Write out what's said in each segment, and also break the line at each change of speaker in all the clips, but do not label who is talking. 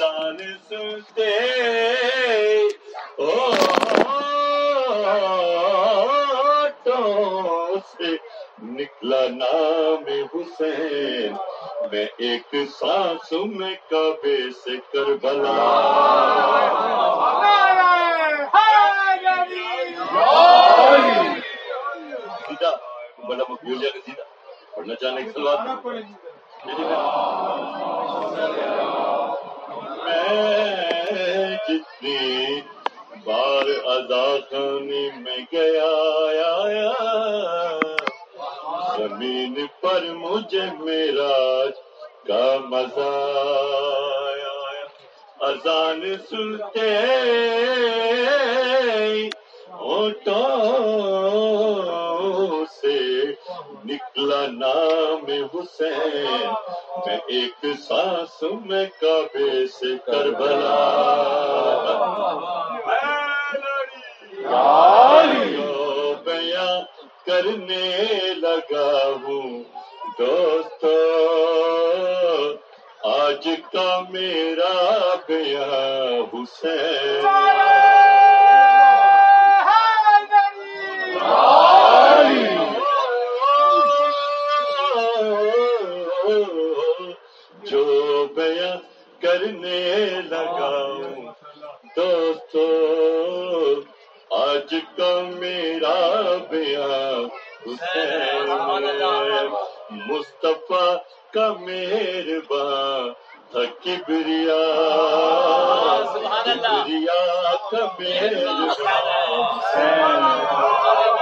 اذان سنتے او سے نکلا نام حسین میں ایک سانس میں کبے سے کربلا سیدھا بڑا مقبول جا سیدھا پڑھنا چاہنے کی سلوات میں جتنی بار ادا خانے میں گیا، آیا زمین پر مجھے میرا کا مزہ آیا۔ اذان سنتے اونٹوں سے نکلا نام حسین۔ میں ایک سانس میں کعبے سے کربلا۔ جو بیاں کرنے لگا ہوں دوستو۔ آج کا میرا بیاں حسین۔ کرنے لگا۔ ہوں دوستو آج کا میرا بیاں حسین مصطفیٰ کا مہربان تھا کبریا۔ کبریا کا مہربان۔ حسین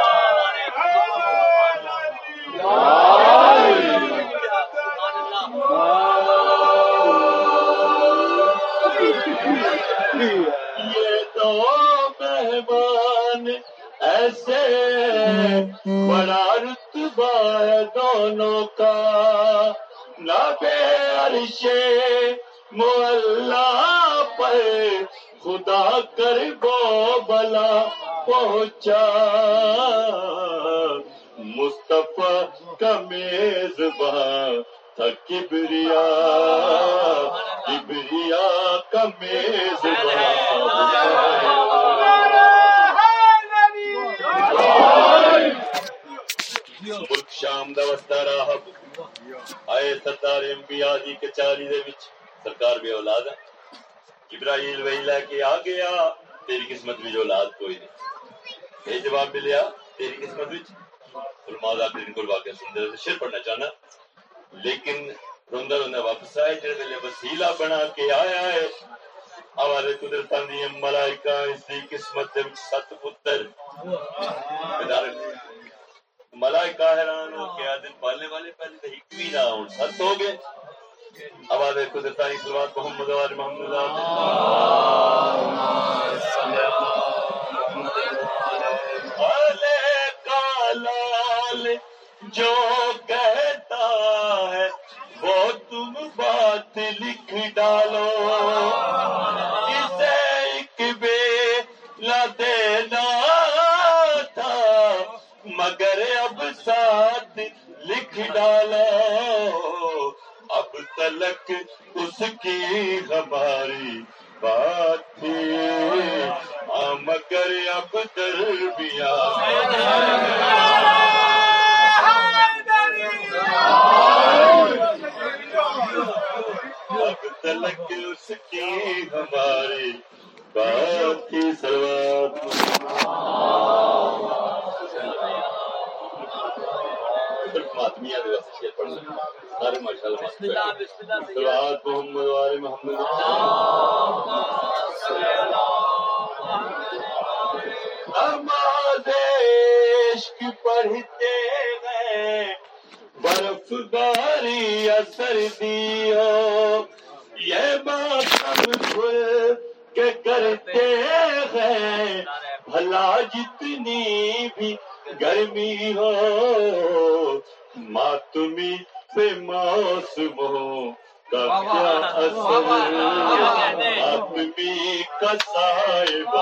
یہ تو مہمان ایسے بڑا رتبہ ہے دونوں کا نبے عرش مولا پر خدا کر گو بلا پہنچا مصطفیٰ کا میزبان تھا کبریا کبریا کا ملک شام دا وسدا راہب آئے سردار انبیاء دی کچاری دے وچ۔ سرکار بے اولاد ہے۔ جبرائیل وہی لے کے آ گیا۔ تیری قسمت جو اولاد کوئی نہیں۔ یہ جواب ملیا تیری قسمت وچ۔ علماء دا کو واقعہ سندر شعر پڑھنا چاہنا۔ لیکن روندا روندا واپس آئے، جڑے ویلے وسیلہ بنا کے آیا ہے۔ ہمارے قدرت دی ملائکہ، اس دی قسمت دے وچ ست پتر۔ ملائکہ حیران ہو کے آدم پالنے والے پہلے تو ایک بھی نہ ہوں ست ہو گئے۔ آواز قدرت کی سلوات محمد وال محمد کالال جو کہتا ہے وہ تم بات لکھ ڈالو۔ اسے ایک بے نہ دینا تھا۔ مگر اب ساتھ لکھ ڈالو۔ اب تلک اس کی ہماری بات تھی۔ مگر اب دربیا اب تلک اس کی ہماری بات تھی سلوات۔ واسطے شعر پڑھ سارے محمد محمد۔ نماز عشق پڑھتے ہیں برف باری یا سردی ہو یہ کھل کے کرتے ہیں بھلا جتنی بھی گرمی ہو ماتمی سے موسم ہو کا کیا اثر ماتمی کا صاحب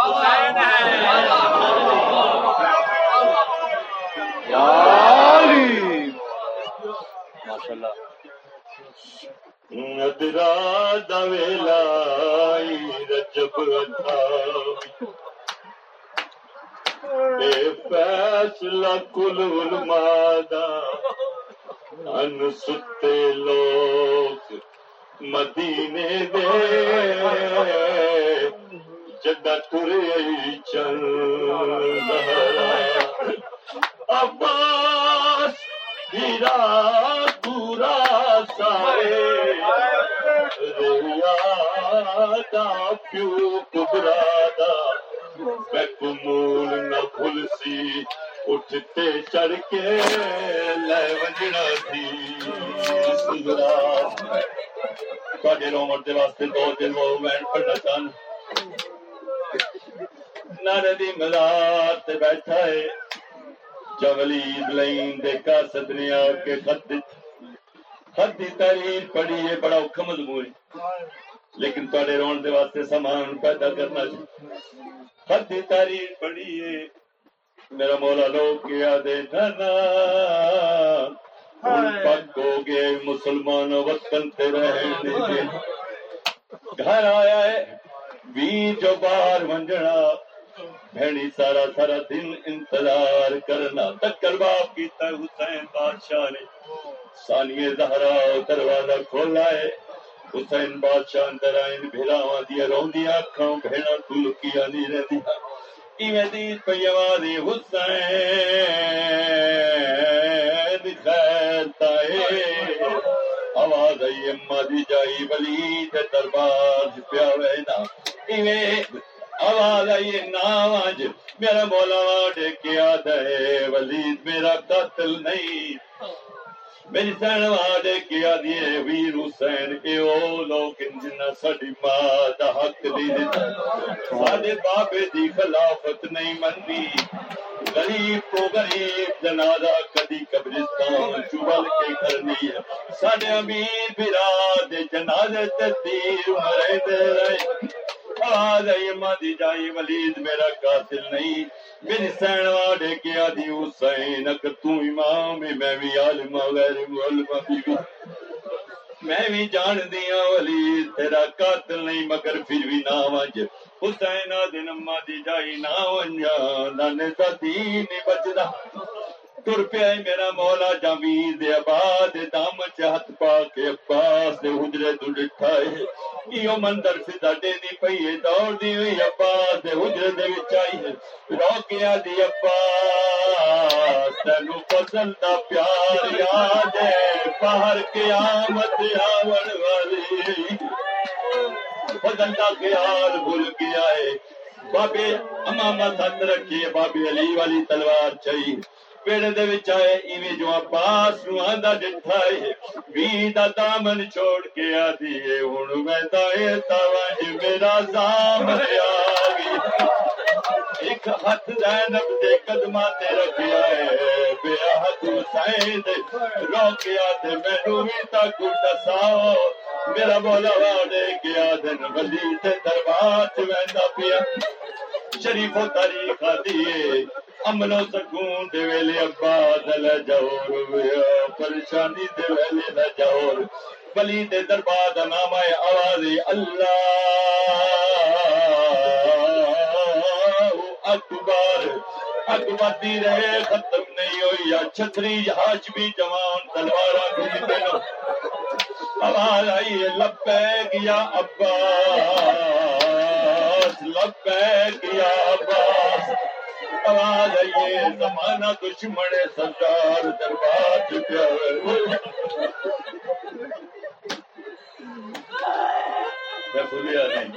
رب فیصلہ کل علماء دا ان ستے لوگ مدینے دے۔ جدہ ترے چل عباس ہیرا پورا سارے ریا دا پیو کبرا دا۔ میں کمول نہ بھول سی، اٹھتے چڑھ کے لے وجنا تھی۔ تھوڑے رومر دے واسطے دو دن وہ میں پڑھنا چاہن نارے دی مزار تے بیٹھا ہے۔ جولید لین دے کا سدنے آ کے خط خط دی تحریر پڑھی ہے بڑا اوکھا مضمون لیکن تھوڑے رون دے واسطے سامان پیدا کرنا چاہیے۔ خط دی تحریر پڑھی ہے۔ میرا مولا لوگ کیا دے دھنا پک ہو گئے مسلمان وطن تے رہنے دے۔ گھر آیا ہے ویر جو بار منجنا بھینی سارا سارا دن انتظار کرنا تکر باپ کیتا حسین بادشاہ نے۔ سانیے زہرا دروازہ کھولا ہے۔ حسین بادشاہ اندر آئین بھیلاواں دیا روندیاں اکھاں بھیڑا تو تلکیاں نہیں رہندیاں ایویں دی پیوادی حسین خیر تائے۔ آواز آئی اما دی جائی ولی دے دربار پیا وینا۔ ایویں آواز آئی نام اج میرا مولا واڈے کیا دے ولید میرا قاتل نہیں۔ میری سین واڈے کیا دیے ویر حسین اے او لوگ جنہ ساڈی ماں دا حق دی دتا ساڈے بابے دی خلافت نہیں مندی غریب کو غریب جنازہ کدی قبرستان چوبل کے کرنی ہے۔ ساڈے امیر بھرا دے جنازے تے تیر مرے دے رہے۔ آج آئی ماں دی جائی ولید، میرا قاتل نہیں۔ میری سین واڈے کیا دی حسین اگر تو امام میں بھی عالم غیر معلم بھی میں بھی جان دیا ولید، تیرا قاتل نہیں، مگر پھر بھی نام اج حسین دن اما دی جائی نہ ونجا نانے دا دین بچدا۔ تر پیا میرا مولا جاوید دے آباد دام چہت پا کے عباس دے حجرے تو ڈٹھا ہے۔ ایو مندر دی پئی ہے دی ہوئی عباس دے دے وچ آئی ہے روکیا دی عباس تینو فضل دا پیار یاد ہے باہر قیامت آون والی فضل دا خیال بھول گیا ہے بابے امامت ہاتھ رکھیے بابے علی والی تلوار چاہیے پیڑ دے وچ آئے، ایویں جو عباس نو آندا ڈٹھا وی دا دامن چھوڑ کے آدھی ہن تاواں میرا زام آ گئی ایک ہاتھ زینب دے قدماں تے رکھیا بے حسین روکیا تے مینوں وی دساؤ۔ میرا مولا واڑے گیا دن ولی تے دربار چ ویندا پیا۔ شریف و تاریخ دیے امن و سکون دے ویلے ابا دل جور پریشانی دے ویلے نہ جور ولی دے دربار دا نام ہے آواز اللہ اکبر۔ اکبر دی رہے ختم نہیں ہوئی یا چھتری ہاشمی جوان تلوارا بھی دینا آواز آئی ہے لبے گیا عباس لبے گیا عباس۔ آواز آئی زمانہ دشمن سرکار دربار چکا میں بھولیا نہیں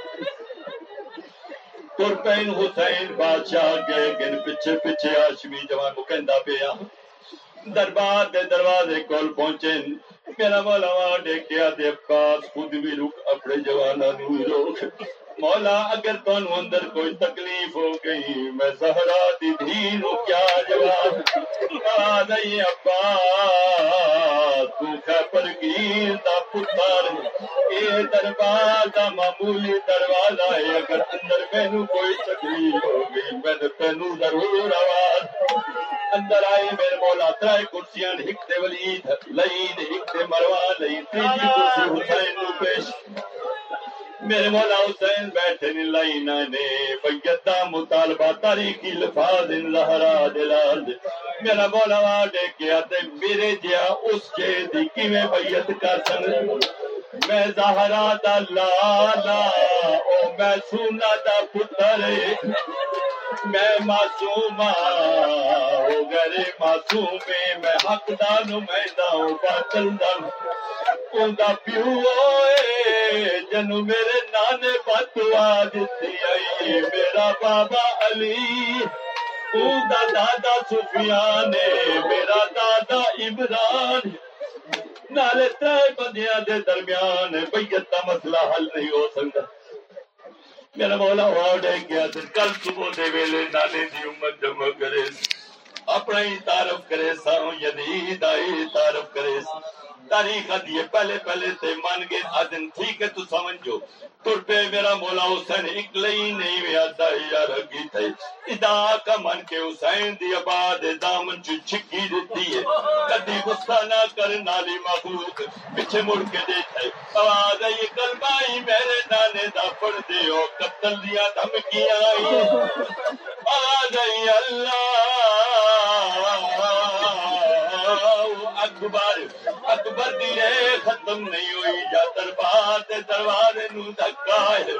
تر حسین بادشاہ گئے گن پیچھے پیچھے آشمی جوان کو کہندا پیا دربار دے دروازے کول پہنچے میرا مولا وہاں دیکھیا دے پاس خود بھی رک اپنے جوانا نو روک مولا، اگر تانوں اندر کوئی تکلیف ہو گئی، میں زہرا دی دھی نو کیا جواب؟ آ دئی ابا، تو خیبر گیر دا پتر اے دربار دا معمولی دروازہ ہے۔ اگر اندر مینوں کوئی تکلیف ہو گئی، میں تینوں ضرور آواز۔ اندر آئے میرے مولا، ترائے کرسیاں ہک دے ولید لئین ہک دے مروان، لئین تیجی کرسی حسین نو پیش میرے مولا حسین بیٹھے نہیں لائنا نے بیت مطالبہ تاریخی لفاظ ان زہرا دلال میرا مولا وا ڈیکیا تے میرے جیا اس کے دی کیویں بیت کر سکدے میں زہرا دا لالا، او میں سونا دا پتر۔ میں معصوم ہو گرے معصوم میں حق دا نمائندہ ہوں باطل دا اوندا پیو اے جنو میرے نانے بتوا دتی آئی میرا بابا علی۔ اوندا دادا سفیان میرا دادا عمران۔ نالے ترے بندیاں دے درمیان بیت دا مسئلہ حل نہیں ہو سکتا۔ میرا مولا ہوا واڈے گیا تے کل صبح دے ویلے نانے دی امت جمع کرے۔ اپنا ہی تعارف کرے سا یزید آئی تعارف کرے۔ سا تاریخ دیے پہلے پہلے تے من گئے آدن۔ ٹھیک ہے، تو سمجھو۔ تر پہ میرا مولا حسین اکلئی نہیں میں آتا رگی تھے۔ ادا کا من کے حسین دی آباد دامن چ چھکی دیتی ہے۔ کدی غصہ نہ کر نالی مخلوق پیچھے مڑ کے دیتے آواز آئی کلمائی میرے نانے دا پڑ دے ہو۔ قتل دیا دھمکیاں آئی آواز آئی اللہ اکبر اکبر دی رے ختم نہیں ہوئی جا دربار تے دروازے نو دھکا ہے۔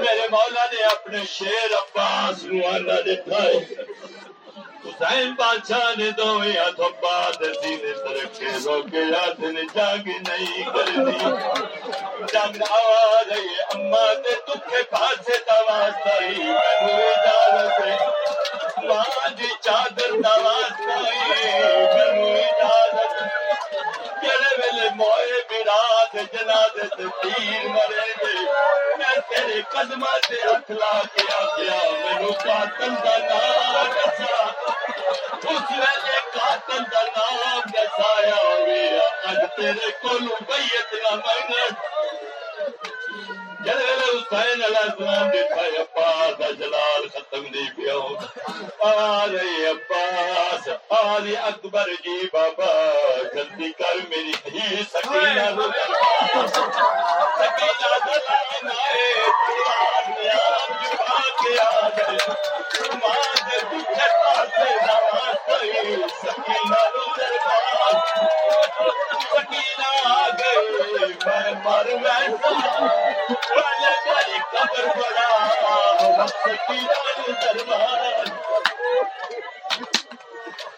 میرے مولا نے اپنے شیر عباس نو آنا دیتا ہے۔ حسین بادشاہ نے دو ہاتھ باد سینے ترکے روکے ہاتھ نے جاگ نہیں کر کرنی جنگ آواز ہے اما تے دکھے پاسے دواستا ہی مینو اجازت ہے ماں دی چادر دواستا جڑے ویلے موئے مرے دے میں تیرے تے ہاتھ لا کے آکھیا، مینوں قاتل دا نام دسا اس ویلے قاتل دا نام دسایا اج تیرے کولوں بیعت نہ منگ جڑے ویلے حسین علیہ السلام دے جلال ختم نہیں پیا آ رہے عباس آ رہے اکبر جی بابا جلدی کر میری دھی سکینہ